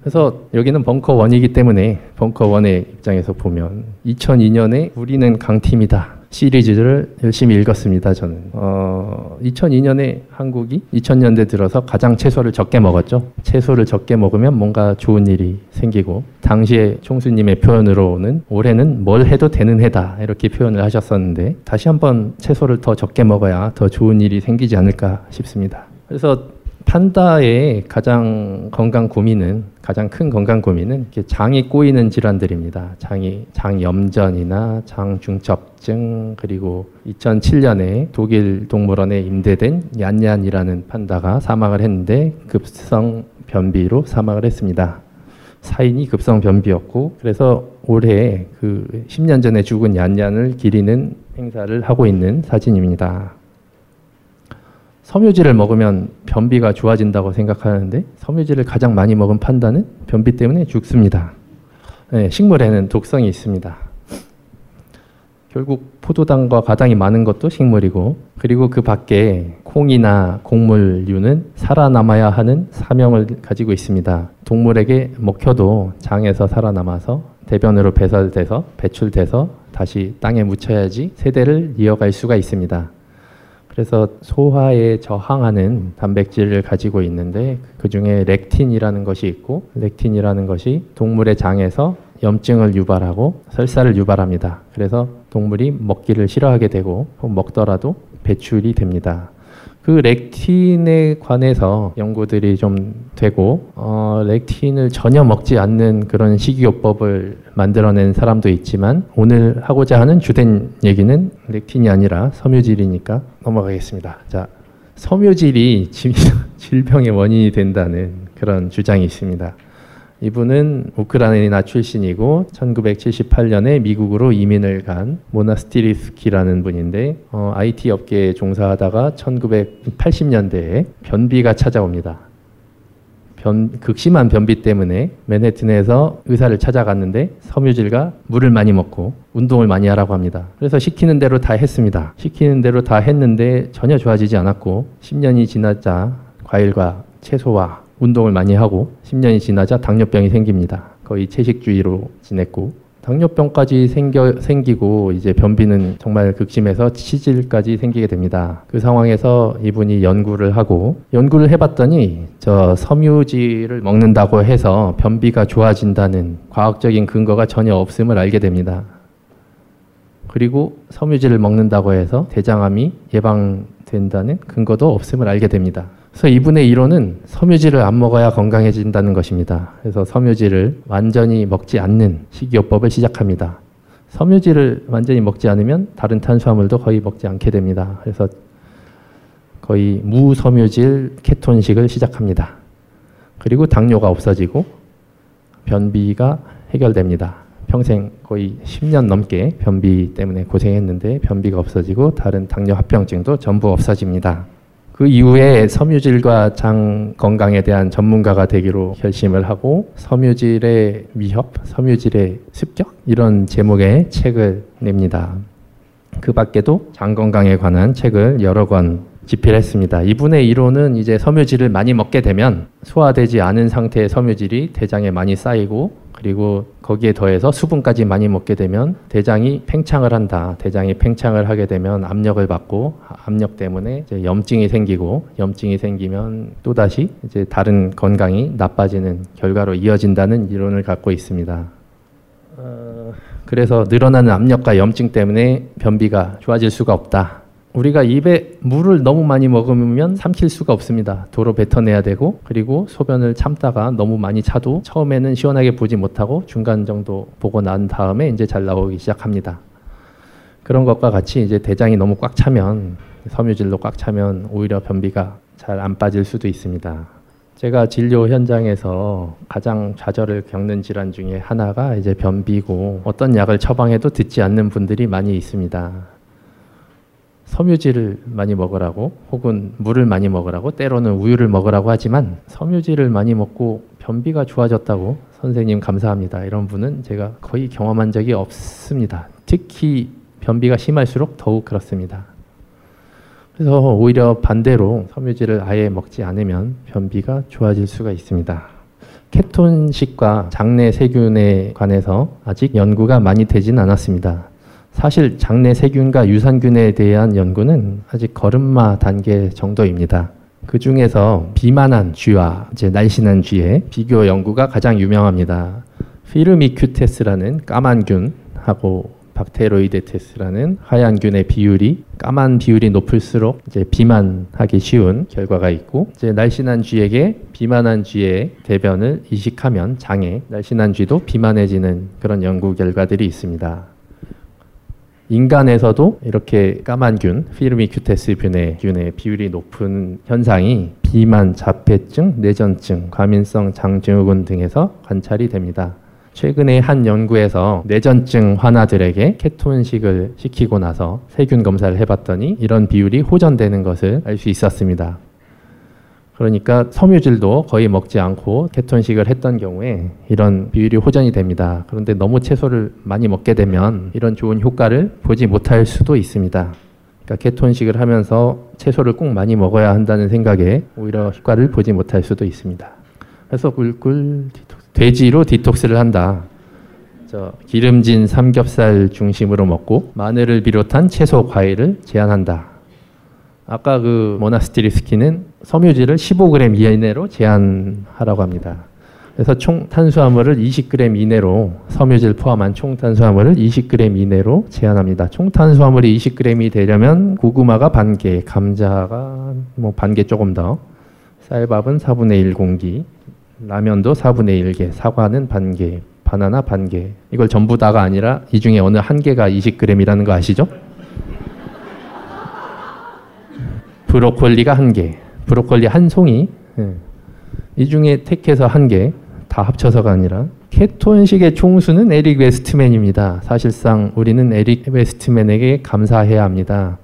그래서 여기는 벙커 원이기 때문에 벙커 원의 입장에서 보면 2002년에 우리는 강팀이다 시리즈를 열심히 읽었습니다. 저는 어, 2002년에 한국이 2000년대 들어서 가장 채소를 적게 먹었죠. 채소를 적게 먹으면 뭔가 좋은 일이 생기고 당시에 총수님의 표현으로는 올해는 뭘 해도 되는 해다 이렇게 표현을 하셨었는데 다시 한번 채소를 더 적게 먹어야 더 좋은 일이 생기지 않을까 싶습니다. 그래서 판다의 가장 건강 고민은 가장 큰 건강 고민은 장이 꼬이는 질환들입니다. 장이 장염전이나 장중첩증 그리고 2007년에 독일 동물원에 임대된 얀얀이라는 판다가 사망을 했는데 급성 변비로 사망을 했습니다. 사인이 급성 변비였고 그래서 올해 그 10년 전에 죽은 얀얀을 기리는 행사를 하고 있는 사진입니다. 섬유질을 먹으면 변비가 좋아진다고 생각하는데 섬유질을 가장 많이 먹은 판다는 변비 때문에 죽습니다. 네, 식물에는 독성이 있습니다. 결국 포도당과 가당이 많은 것도 식물이고 그리고 그 밖에 콩이나 곡물류는 살아남아야 하는 사명을 가지고 있습니다. 동물에게 먹혀도 장에서 살아남아서 대변으로 배설돼서 배출돼서 다시 땅에 묻혀야지 세대를 이어갈 수가 있습니다. 그래서 소화에 저항하는 단백질을 가지고 있는데 그 중에 렉틴이라는 것이 있고 렉틴이라는 것이 동물의 장에서 염증을 유발하고 설사를 유발합니다. 그래서 동물이 먹기를 싫어하게 되고 먹더라도 배출이 됩니다. 그 렉틴에 관해서 연구들이 좀 되고 어, 렉틴을 전혀 먹지 않는 그런 식이요법을 만들어낸 사람도 있지만 오늘 하고자 하는 주된 얘기는 렉틴이 아니라 섬유질이니까 넘어가겠습니다. 자, 섬유질이 질병의 원인이 된다는 그런 주장이 있습니다. 이분은 우크라이나 출신이고 1978년에 미국으로 이민을 간 모나스티리스키라는 분인데 어, IT 업계에 종사하다가 1980년대에 변비가 찾아옵니다. 변, 극심한 변비 때문에 맨해튼에서 의사를 찾아갔는데 섬유질과 물을 많이 먹고 운동을 많이 하라고 합니다. 그래서 시키는 대로 다 했습니다. 시키는 대로 다 했는데 전혀 좋아지지 않았고 10년이 지나자 과일과 채소와 운동을 많이 하고 10년이 지나자 당뇨병이 생깁니다. 거의 채식주의로 지냈고 당뇨병까지 생겨, 생기고 이제 변비는 정말 극심해서 치질까지 생기게 됩니다. 그 상황에서 이분이 연구를 하고 연구를 해봤더니 저 섬유질을 먹는다고 해서 변비가 좋아진다는 과학적인 근거가 전혀 없음을 알게 됩니다. 그리고 섬유질을 먹는다고 해서 대장암이 예방된다는 근거도 없음을 알게 됩니다. 그래서 이분의 이론은 섬유질을 안 먹어야 건강해진다는 것입니다. 그래서 섬유질을 완전히 먹지 않는 식이요법을 시작합니다. 섬유질을 완전히 먹지 않으면 다른 탄수화물도 거의 먹지 않게 됩니다. 그래서 거의 무섬유질 케톤식을 시작합니다. 그리고 당뇨가 없어지고 변비가 해결됩니다. 평생 거의 10년 넘게 변비 때문에 고생했는데 변비가 없어지고 다른 당뇨 합병증도 전부 없어집니다. 그 이후에 섬유질과 장 건강에 대한 전문가가 되기로 결심을 하고 섬유질의 위협, 섬유질의 습격 이런 제목의 책을 냅니다. 그 밖에도 장 건강에 관한 책을 여러 권 집필 했습니다. 이분의 이론은 이제 섬유질을 많이 먹게 되면 소화되지 않은 상태의 섬유질이 대장에 많이 쌓이고 그리고 거기에 더해서 수분까지 많이 먹게 되면 대장이 팽창을 한다. 대장이 팽창을 하게 되면 압력을 받고 압력 때문에 염증이 생기고 염증이 생기면 또다시 이제 다른 건강이 나빠지는 결과로 이어진다는 이론을 갖고 있습니다. 어, 그래서 늘어나는 압력과 염증 때문에 변비가 좋아질 수가 없다. 우리가 입에 물을 너무 많이 먹으면 삼킬 수가 없습니다. 도로 뱉어내야 되고 그리고 소변을 참다가 너무 많이 차도 처음에는 시원하게 보지 못하고 중간 정도 보고 난 다음에 이제 잘 나오기 시작합니다. 그런 것과 같이 이제 대장이 너무 꽉 차면 섬유질로 꽉 차면 오히려 변비가 잘 안 빠질 수도 있습니다. 제가 진료 현장에서 가장 좌절을 겪는 질환 중에 하나가 이제 변비고 어떤 약을 처방해도 듣지 않는 분들이 많이 있습니다. 섬유질을 많이 먹으라고 혹은 물을 많이 먹으라고 때로는 우유를 먹으라고 하지만 섬유질을 많이 먹고 변비가 좋아졌다고 선생님 감사합니다. 이런 분은 제가 거의 경험한 적이 없습니다. 특히 변비가 심할수록 더욱 그렇습니다. 그래서 오히려 반대로 섬유질을 아예 먹지 않으면 변비가 좋아질 수가 있습니다. 케톤식과 장내 세균에 관해서 아직 연구가 많이 되진 않았습니다. 사실 장내 세균과 유산균에 대한 연구는 아직 걸음마 단계 정도입니다. 그 중에서 비만한 쥐와 이제 날씬한 쥐의 비교 연구가 가장 유명합니다. Firmicutes라는 까만 균하고 Bacteroidetes라는 하얀 균의 비율이 까만 비율이 높을수록 이제 비만하기 쉬운 결과가 있고 이제 날씬한 쥐에게 비만한 쥐의 대변을 이식하면 장에 날씬한 쥐도 비만해지는 그런 연구 결과들이 있습니다. 인간에서도 이렇게 까만 균, Firmicutes 균의 균의 비율이 높은 현상이 비만, 자폐증, 뇌전증, 과민성 장증후군 등에서 관찰이 됩니다. 최근에 한 연구에서 내전증 환자들에게 케톤식을 시키고 나서 세균 검사를 해봤더니 이런 비율이 호전되는 것을 알 수 있었습니다. 그러니까 섬유질도 거의 먹지 않고 케톤식을 했던 경우에 이런 비율이 호전이 됩니다. 그런데 너무 채소를 많이 먹게 되면 이런 좋은 효과를 보지 못할 수도 있습니다. 그러니까 케톤식을 하면서 채소를 꼭 많이 먹어야 한다는 생각에 오히려 효과를 보지 못할 수도 있습니다. 그래서 꿀꿀 디톡스, 돼지로 디톡스를 한다. 저 기름진 삼겹살 중심으로 먹고 마늘을 비롯한 채소 과일을 제한한다. 아까 그 모나스티리스키는 섬유질을 15g 이내로 제한하라고 합니다. 그래서 총 탄수화물을 20g 이내로 섬유질 포함한 총 탄수화물을 20g 이내로 제한합니다. 총 탄수화물이 20g이 되려면 고구마가 반 개, 감자가 뭐 반 개 조금 더, 쌀밥은 4분의 1 공기, 라면도 4분의 1개, 사과는 반 개, 바나나 반 개. 이걸 전부 다가 아니라 이 중에 어느 한 개가 20g이라는 거 아시죠? 브로콜리가 한 개, 브로콜리 한 송이, 예. 이 중에 택해서 한 개, 다 합쳐서가 아니라 케톤식의 총수는 에릭 웨스트맨입니다. 사실상 우리는 에릭 웨스트맨에게 감사해야 합니다.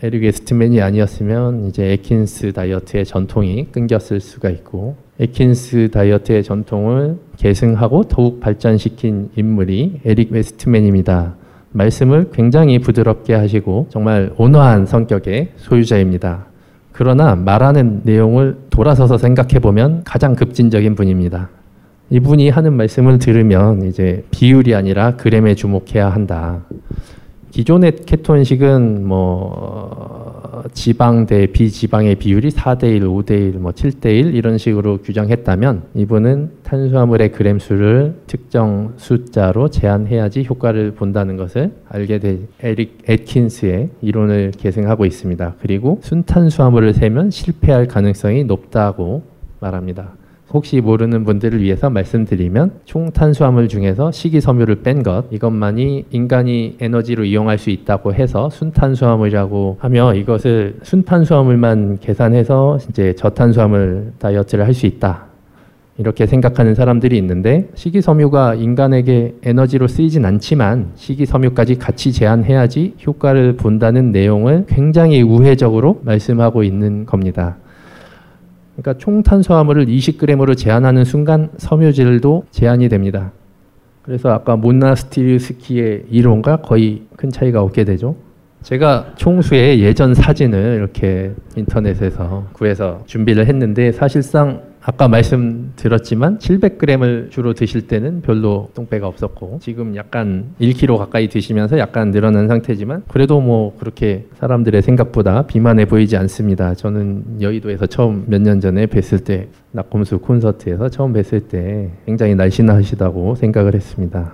에릭 웨스트맨이 아니었으면 이제 앳킨스 다이어트의 전통이 끊겼을 수가 있고 앳킨스 다이어트의 전통을 계승하고 더욱 발전시킨 인물이 에릭 웨스트맨입니다. 말씀을 굉장히 부드럽게 하시고 정말 온화한 성격의 소유자입니다. 그러나 말하는 내용을 돌아서서 생각해 보면 가장 급진적인 분입니다. 이분이 하는 말씀을 들으면 이제 비율이 아니라 그램에 주목해야 한다. 기존의 케톤식은 뭐 지방 대 비지방의 비율이 4대 1, 5대 1, 뭐 7대 1 이런 식으로 규정했다면 이분은 탄수화물의 그램 수를 특정 숫자로 제한해야지 효과를 본다는 것을 알게 된 에릭 애킨스의 이론을 계승하고 있습니다. 그리고 순탄수화물을 세면 실패할 가능성이 높다고 말합니다. 혹시 모르는 분들을 위해서 말씀드리면 총 탄수화물 중에서 식이섬유를 뺀 것 이것만이 인간이 에너지로 이용할 수 있다고 해서 순탄수화물이라고 하며 이것을 순탄수화물만 계산해서 이제 저탄수화물 다이어트를 할 수 있다. 이렇게 생각하는 사람들이 있는데 식이섬유가 인간에게 에너지로 쓰이진 않지만 식이섬유까지 같이 제한해야지 효과를 본다는 내용을 굉장히 우회적으로 말씀하고 있는 겁니다. 그러니까 총 탄수화물을 20g으로 제한하는 순간 섬유질도 제한이 됩니다. 그래서 아까 모나스티르스키의 이론과 거의 큰 차이가 없게 되죠. 제가 총수의 예전 사진을 이렇게 인터넷에서 구해서 준비를 했는데 사실상 아까 말씀드렸지만 700g을 주로 드실 때는 별로 똥배가 없었고 지금 약간 1kg 가까이 드시면서 약간 늘어난 상태지만 그래도 뭐 그렇게 사람들의 생각보다 비만해 보이지 않습니다. 저는 여의도에서 처음 몇 년 전에 뵀을 때 낙곰수 콘서트에서 처음 뵀을 때 굉장히 날씬하시다고 생각을 했습니다.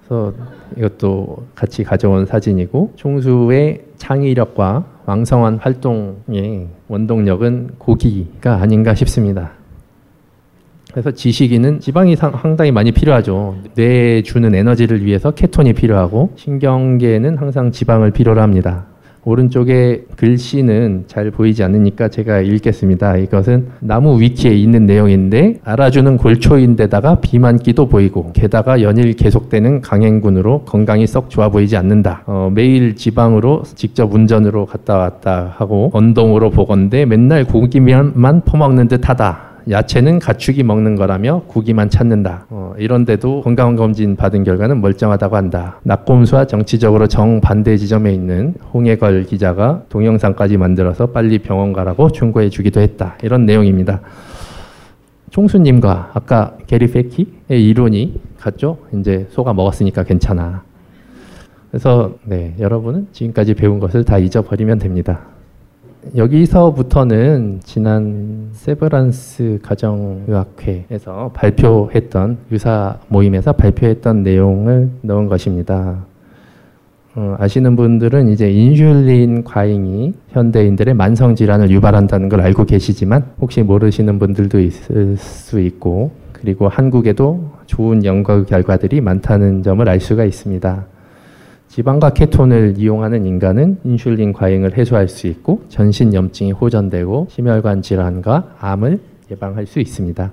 그래서 이것도 같이 가져온 사진이고 총수의 창의력과 왕성한 활동의 원동력은 고기가 아닌가 싶습니다. 그래서 지식인은 지방이 상당히 많이 필요하죠. 뇌에 주는 에너지를 위해서 케톤이 필요하고 신경계는 항상 지방을 필요로 합니다. 오른쪽에 글씨는 잘 보이지 않으니까 제가 읽겠습니다. 이것은 나무 위키에 있는 내용인데 알아주는 골초인데다가 비만기도 보이고 게다가 연일 계속되는 강행군으로 건강이 썩 좋아 보이지 않는다. 어, 매일 지방으로 직접 운전으로 갔다 왔다 하고 언동으로 보건데 맨날 고기만 퍼먹는 듯하다. 야채는 가축이 먹는 거라며 고기만 찾는다. 어, 이런데도 건강검진 받은 결과는 멀쩡하다고 한다. 낙곰수와 정치적으로 정반대 지점에 있는 홍해걸 기자가 동영상까지 만들어서 빨리 병원 가라고 충고해 주기도 했다. 이런 내용입니다. 총수님과 아까 게리 페키의 이론이 같죠? 이제 소가 먹었으니까 괜찮아. 그래서 네, 여러분은 지금까지 배운 것을 다 잊어버리면 됩니다. 여기서부터는 지난 세브란스 가정의학회에서 발표했던 의사 모임에서 발표했던 내용을 넣은 것입니다. 어, 아시는 분들은 이제 인슐린 과잉이 현대인들의 만성 질환을 유발한다는 걸 알고 계시지만 혹시 모르시는 분들도 있을 수 있고 그리고 한국에도 좋은 연구 결과들이 많다는 점을 알 수가 있습니다. 지방과 케톤을 이용하는 인간은 인슐린 과잉을 해소할 수 있고 전신 염증이 호전되고 심혈관 질환과 암을 예방할 수 있습니다.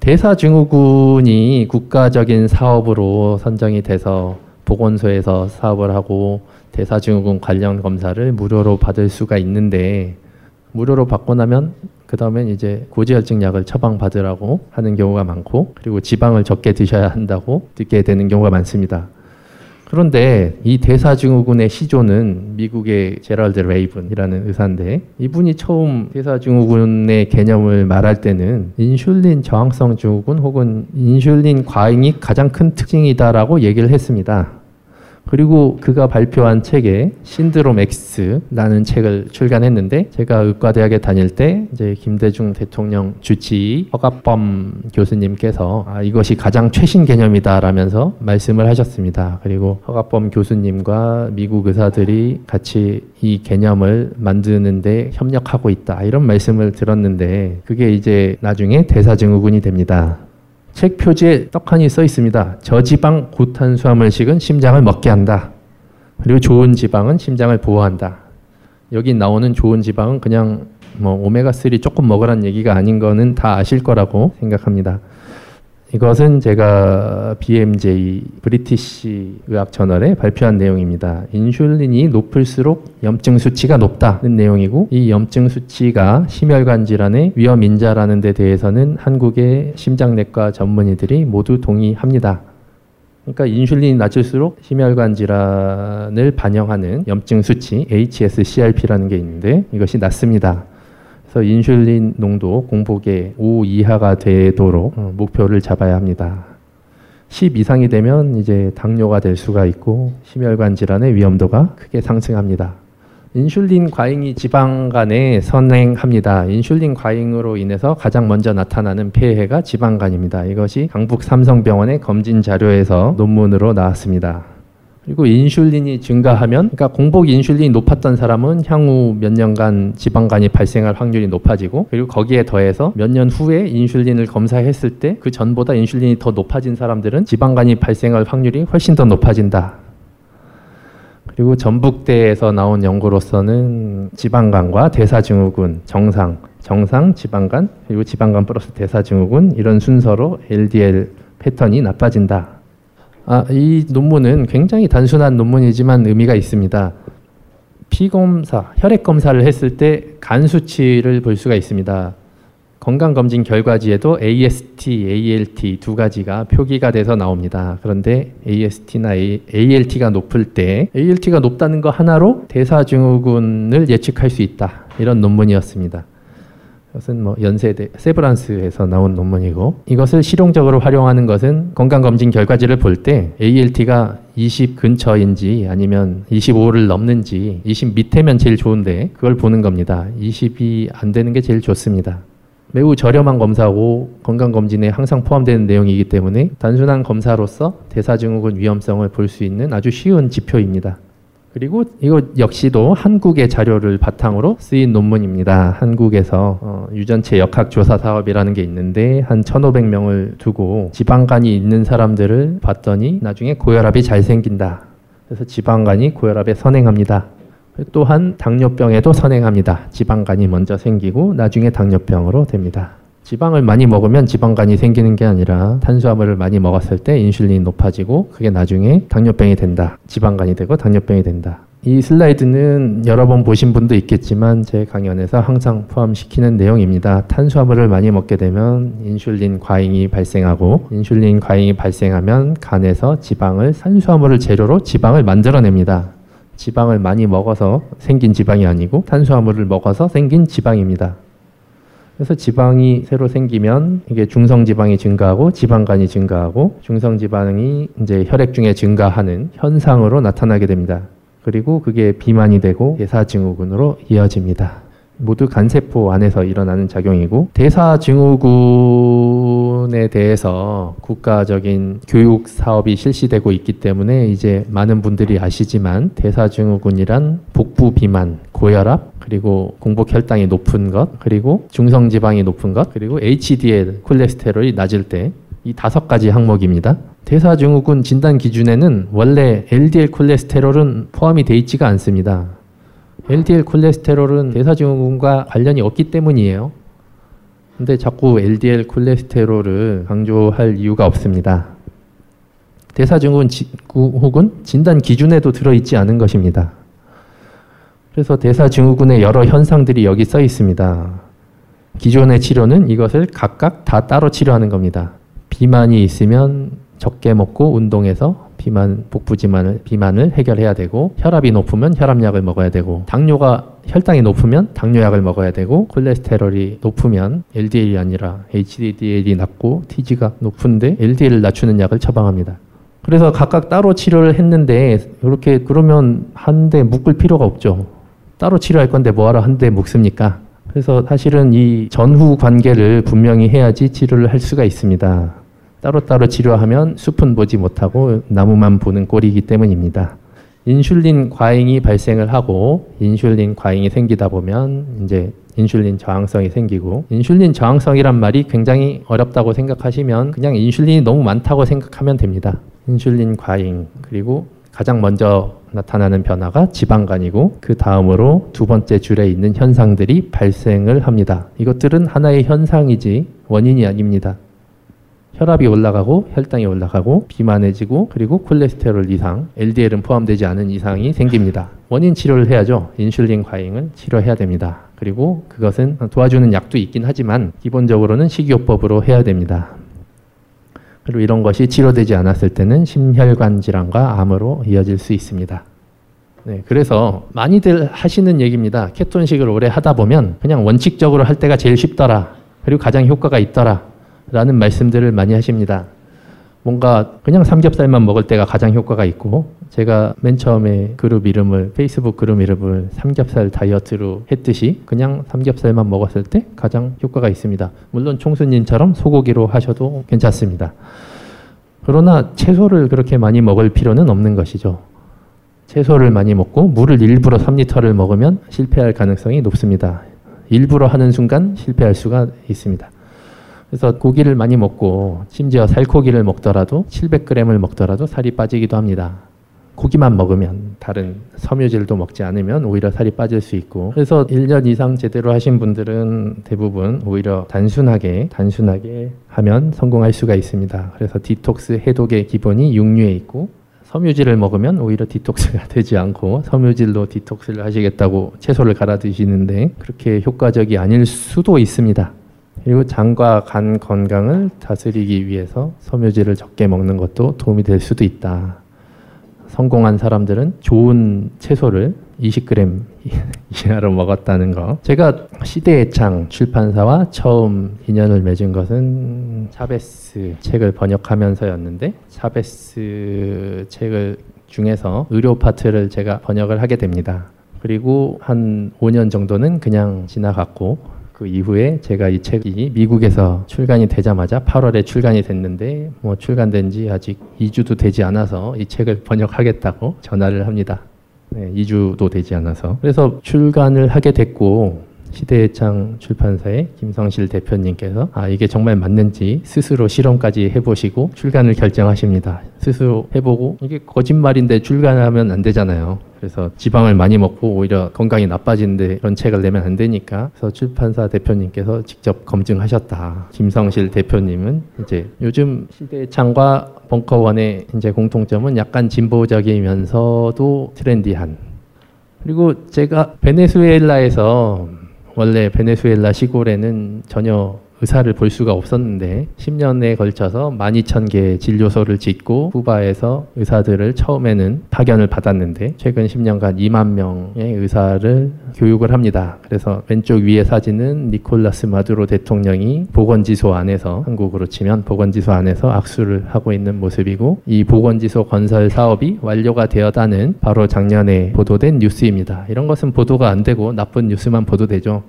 대사증후군이 국가적인 사업으로 선정이 돼서 보건소에서 사업을 하고 대사증후군 관련 검사를 무료로 받을 수가 있는데 무료로 받고 나면 그 다음엔 이제 고지혈증 약을 처방받으라고 하는 경우가 많고 그리고 지방을 적게 드셔야 한다고 듣게 되는 경우가 많습니다. 그런데 이 대사증후군의 시조는 미국의 제럴드 레이븐이라는 의사인데 이분이 처음 대사증후군의 개념을 말할 때는 인슐린 저항성 증후군 혹은 인슐린 과잉이 가장 큰 특징이다라고 얘기를 했습니다. 그리고 그가 발표한 책에 신드롬 X라는 책을 출간했는데 제가 의과대학에 다닐 때 이제 김대중 대통령 주치 허갑범 교수님께서 아, 이것이 가장 최신 개념이다라면서 말씀을 하셨습니다. 그리고 허갑범 교수님과 미국 의사들이 같이 이 개념을 만드는데 협력하고 있다 이런 말씀을 들었는데 그게 이제 나중에 대사증후군이 됩니다. 책 표지에 떡하니 써 있습니다. 저지방 고탄수화물식은 심장을 먹게 한다. 그리고 좋은 지방은 심장을 보호한다. 여기 나오는 좋은 지방은 그냥 뭐 오메가3 조금 먹으란 얘기가 아닌 거는 다 아실 거라고 생각합니다. 이것은 제가 BMJ 브리티시 의학 저널에 발표한 내용입니다. 인슐린이 높을수록 염증 수치가 높다는 내용이고 이 염증 수치가 심혈관 질환의 위험 인자라는 데 대해서는 한국의 심장내과 전문의들이 모두 동의합니다. 그러니까 인슐린이 낮을수록 심혈관 질환을 반영하는 염증 수치 HSCRP라는 게 있는데 이것이 낮습니다. 그래서 인슐린 농도 공복에 5 이하가 되도록 어, 목표를 잡아야 합니다. 10 이상이 되면 이제 당뇨가 될 수가 있고 심혈관 질환의 위험도가 크게 상승합니다. 인슐린 과잉이 지방 간에 선행합니다. 인슐린 과잉으로 인해서 가장 먼저 나타나는 폐해가 지방간입니다. 이것이 강북 삼성병원의 검진 자료에서 논문으로 나왔습니다. 그리고 인슐린이 증가하면 그러니까 공복 인슐린이 높았던 사람은 향후 몇 년간 지방간이 발생할 확률이 높아지고 그리고 거기에 더해서 몇 년 후에 인슐린을 검사했을 때 그 전보다 인슐린이 더 높아진 사람들은 지방간이 발생할 확률이 훨씬 더 높아진다. 그리고 전북대에서 나온 연구로서는 지방간과 대사증후군 정상, 정상 지방간 그리고 지방간 플러스 대사증후군 이런 순서로 LDL 패턴이 나빠진다. 아, 이 논문은 굉장히 단순한 논문이지만 의미가 있습니다. 피검사, 혈액 검사를 했을 때 간 수치를 볼 수가 있습니다. 건강검진 결과지에도 AST, ALT 두 가지가 표기가 돼서 나옵니다. 그런데 AST나 ALT가 높을 때 ALT가 높다는 거 하나로 대사증후군을 예측할 수 있다. 이런 논문이었습니다. 이것은 뭐 연세대 세브란스에서 나온 논문이고 이것을 실용적으로 활용하는 것은 건강검진 결과지를 볼 때 ALT가 20 근처인지 아니면 25를 넘는지 20 밑에면 제일 좋은데 그걸 보는 겁니다. 20이 안 되는 게 제일 좋습니다. 매우 저렴한 검사고 건강검진에 항상 포함되는 내용이기 때문에 단순한 검사로서 대사증후군 위험성을 볼 수 있는 아주 쉬운 지표입니다. 그리고 이거 역시도 한국의 자료를 바탕으로 쓰인 논문입니다. 한국에서 어, 유전체 역학 조사 사업이라는 게 있는데 한 1,500명을 두고 지방간이 있는 사람들을 봤더니 나중에 고혈압이 잘 생긴다. 그래서 지방간이 고혈압에 선행합니다. 또한 당뇨병에도 선행합니다. 지방간이 먼저 생기고 나중에 당뇨병으로 됩니다. 지방을 많이 먹으면 지방간이 생기는 게 아니라 탄수화물을 많이 먹었을 때 인슐린이 높아지고 그게 나중에 당뇨병이 된다. 지방간이 되고 당뇨병이 된다. 이 슬라이드는 여러 번 보신 분도 있겠지만 제 강연에서 항상 포함시키는 내용입니다. 탄수화물을 많이 먹게 되면 인슐린 과잉이 발생하고 인슐린 과잉이 발생하면 간에서 지방을 탄수화물을 재료로 지방을 만들어냅니다. 지방을 많이 먹어서 생긴 지방이 아니고 탄수화물을 먹어서 생긴 지방입니다. 그래서 지방이 새로 생기면 이게 중성 지방이 증가하고 지방간이 증가하고 중성 지방이 이제 혈액 중에 증가하는 현상으로 나타나게 됩니다. 그리고 그게 비만이 되고 대사증후군으로 이어집니다. 모두 간세포 안에서 일어나는 작용이고 대사증후군에 대해서 국가적인 교육 사업이 실시되고 있기 때문에 이제 많은 분들이 아시지만 대사증후군이란 복부 비만, 고혈압, 그리고 공복 혈당이 높은 것, 그리고 중성 지방이 높은 것, 그리고 HDL 콜레스테롤이 낮을 때 이 다섯 가지 항목입니다. 대사증후군 진단 기준에는 원래 LDL 콜레스테롤은 포함이 돼 있지가 않습니다. LDL 콜레스테롤은 대사증후군과 관련이 없기 때문이에요. 근데 자꾸 LDL 콜레스테롤을 강조할 이유가 없습니다. 대사증후군 진단 기준에도 들어있지 않은 것입니다. 그래서 대사증후군의 여러 현상들이 여기 써 있습니다. 기존의 치료는 이것을 각각 다 따로 치료하는 겁니다. 비만이 있으면 적게 먹고 운동해서 비만, 복부 지만을, 비만을 해결해야 되고 혈압이 높으면 혈압약을 먹어야 되고 당뇨가 혈당이 높으면 당뇨약을 먹어야 되고 콜레스테롤이 높으면 LDL이 아니라 HDL이 낮고 TG가 높은데 LDL을 낮추는 약을 처방합니다. 그래서 각각 따로 치료를 했는데 이렇게 그러면 한 대 묶을 필요가 없죠. 따로 치료할 건데 뭐하러 한 대 묶습니까? 그래서 사실은 이 전후 관계를 분명히 해야지 치료를 할 수가 있습니다. 따로따로 치료하면 숲은 보지 못하고 나무만 보는 꼴이기 때문입니다. 인슐린 과잉이 발생을 하고 인슐린 과잉이 생기다 보면 이제 인슐린 저항성이 생기고 인슐린 저항성이란 말이 굉장히 어렵다고 생각하시면 그냥 인슐린이 너무 많다고 생각하면 됩니다. 인슐린 과잉 그리고 가장 먼저 나타나는 변화가 지방간이고 그 다음으로 두 번째 줄에 있는 현상들이 발생을 합니다. 이것들은 하나의 현상이지 원인이 아닙니다. 혈압이 올라가고 혈당이 올라가고 비만해지고 그리고 콜레스테롤 이상, LDL은 포함되지 않은 이상이 생깁니다. 원인 치료를 해야죠. 인슐린 과잉을 치료해야 됩니다. 그리고 그것은 도와주는 약도 있긴 하지만 기본적으로는 식이요법으로 해야 됩니다. 그리고 이런 것이 치료되지 않았을 때는 심혈관 질환과 암으로 이어질 수 있습니다. 네, 그래서 많이들 하시는 얘기입니다. 케톤식을 오래 하다 보면 그냥 원칙적으로 할 때가 제일 쉽더라. 그리고 가장 효과가 있더라. 라는 말씀들을 많이 하십니다. 뭔가 그냥 삼겹살만 먹을 때가 가장 효과가 있고 제가 맨 처음에 그룹 이름을 페이스북 그룹 이름을 삼겹살 다이어트로 했듯이 그냥 삼겹살만 먹었을 때 가장 효과가 있습니다. 물론 총수님처럼 소고기로 하셔도 괜찮습니다. 그러나 채소를 그렇게 많이 먹을 필요는 없는 것이죠. 채소를 많이 먹고 물을 일부러 3리터를 먹으면 실패할 가능성이 높습니다. 일부러 하는 순간 실패할 수가 있습니다. 그래서 고기를 많이 먹고 심지어 살코기를 먹더라도 700g을 먹더라도 살이 빠지기도 합니다. 고기만 먹으면 다른 섬유질도 먹지 않으면 오히려 살이 빠질 수 있고 그래서 1년 이상 제대로 하신 분들은 대부분 오히려 단순하게 단순하게 하면 성공할 수가 있습니다. 그래서 디톡스 해독의 기본이 육류에 있고 섬유질을 먹으면 오히려 디톡스가 되지 않고 섬유질로 디톡스를 하시겠다고 채소를 갈아 드시는데 그렇게 효과적이 아닐 수도 있습니다. 그리고 장과 간 건강을 다스리기 위해서 섬유질을 적게 먹는 것도 도움이 될 수도 있다. 성공한 사람들은 좋은 채소를 20g 이하로 먹었다는 거. 제가 시대의 창 출판사와 처음 인연을 맺은 것은 차베스 책을 번역하면서였는데 차베스 책을 중에서 의료 파트를 제가 번역을 하게 됩니다. 그리고 한 5년 정도는 그냥 지나갔고 그 이후에 제가 이 책이 미국에서 출간이 되자마자 8월에 출간이 됐는데 뭐 출간된 지 아직 2주도 되지 않아서 이 책을 번역하겠다고 전화를 합니다. 네, 2주도 되지 않아서. 그래서 출간을 하게 됐고 시대의 창 출판사의 김성실 대표님께서 아 이게 정말 맞는지 스스로 실험까지 해보시고 출간을 결정하십니다. 스스로 해보고 이게 거짓말인데 출간하면 안 되잖아요. 그래서 지방을 많이 먹고 오히려 건강이 나빠지는데 그런 책을 내면 안 되니까 그래서 출판사 대표님께서 직접 검증하셨다. 김성실 대표님은 이제 요즘 시대의 창과 벙커원의 이제 공통점은 약간 진보적이면서도 트렌디한 그리고 제가 베네수엘라에서 원래 베네수엘라 시골에는 전혀 의사를 볼 수가 없었는데 10년에 걸쳐서 12,000개의 진료소를 짓고 쿠바에서 의사들을 처음에는 파견을 받았는데 최근 10년간 2만 명의 의사를 교육을 합니다. 그래서 왼쪽 위에 사진은 니콜라스 마두로 대통령이 보건지소 안에서 한국으로 치면 보건지소 안에서 악수를 하고 있는 모습이고 이 보건지소 건설 사업이 완료가 되었다는 바로 작년에 보도된 뉴스입니다. 이런 것은 보도가 안 되고 나쁜 뉴스만 보도되죠.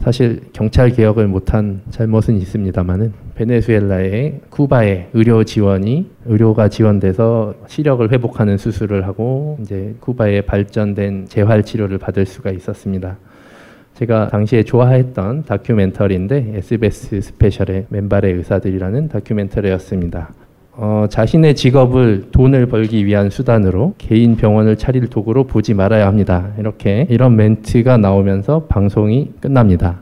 사실 경찰 개혁을 못한 잘못은 있습니다만은 베네수엘라의 쿠바의 의료 지원이 의료가 지원돼서 시력을 회복하는 수술을 하고 이제 쿠바의 발전된 재활 치료를 받을 수가 있었습니다. 제가 당시에 좋아했던 다큐멘터리인데 SBS 스페셜의 맨발의 의사들이라는 다큐멘터리였습니다. 어, 자신의 직업을 돈을 벌기 위한 수단으로 개인 병원을 차릴 도구로 보지 말아야 합니다. 이렇게 이런 멘트가 나오면서 방송이 끝납니다.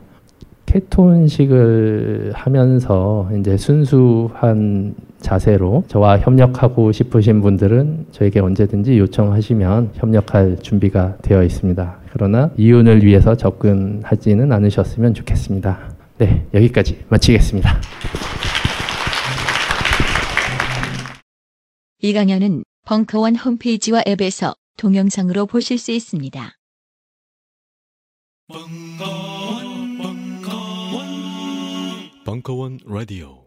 케톤식을 하면서 이제 순수한 자세로 저와 협력하고 싶으신 분들은 저에게 언제든지 요청하시면 협력할 준비가 되어 있습니다. 그러나 이윤을 위해서 접근하지는 않으셨으면 좋겠습니다. 네, 여기까지 마치겠습니다. 이 강연은 벙커원 홈페이지와 앱에서 동영상으로 보실 수 있습니다. 벙커원, 벙커원, 벙커원 라디오.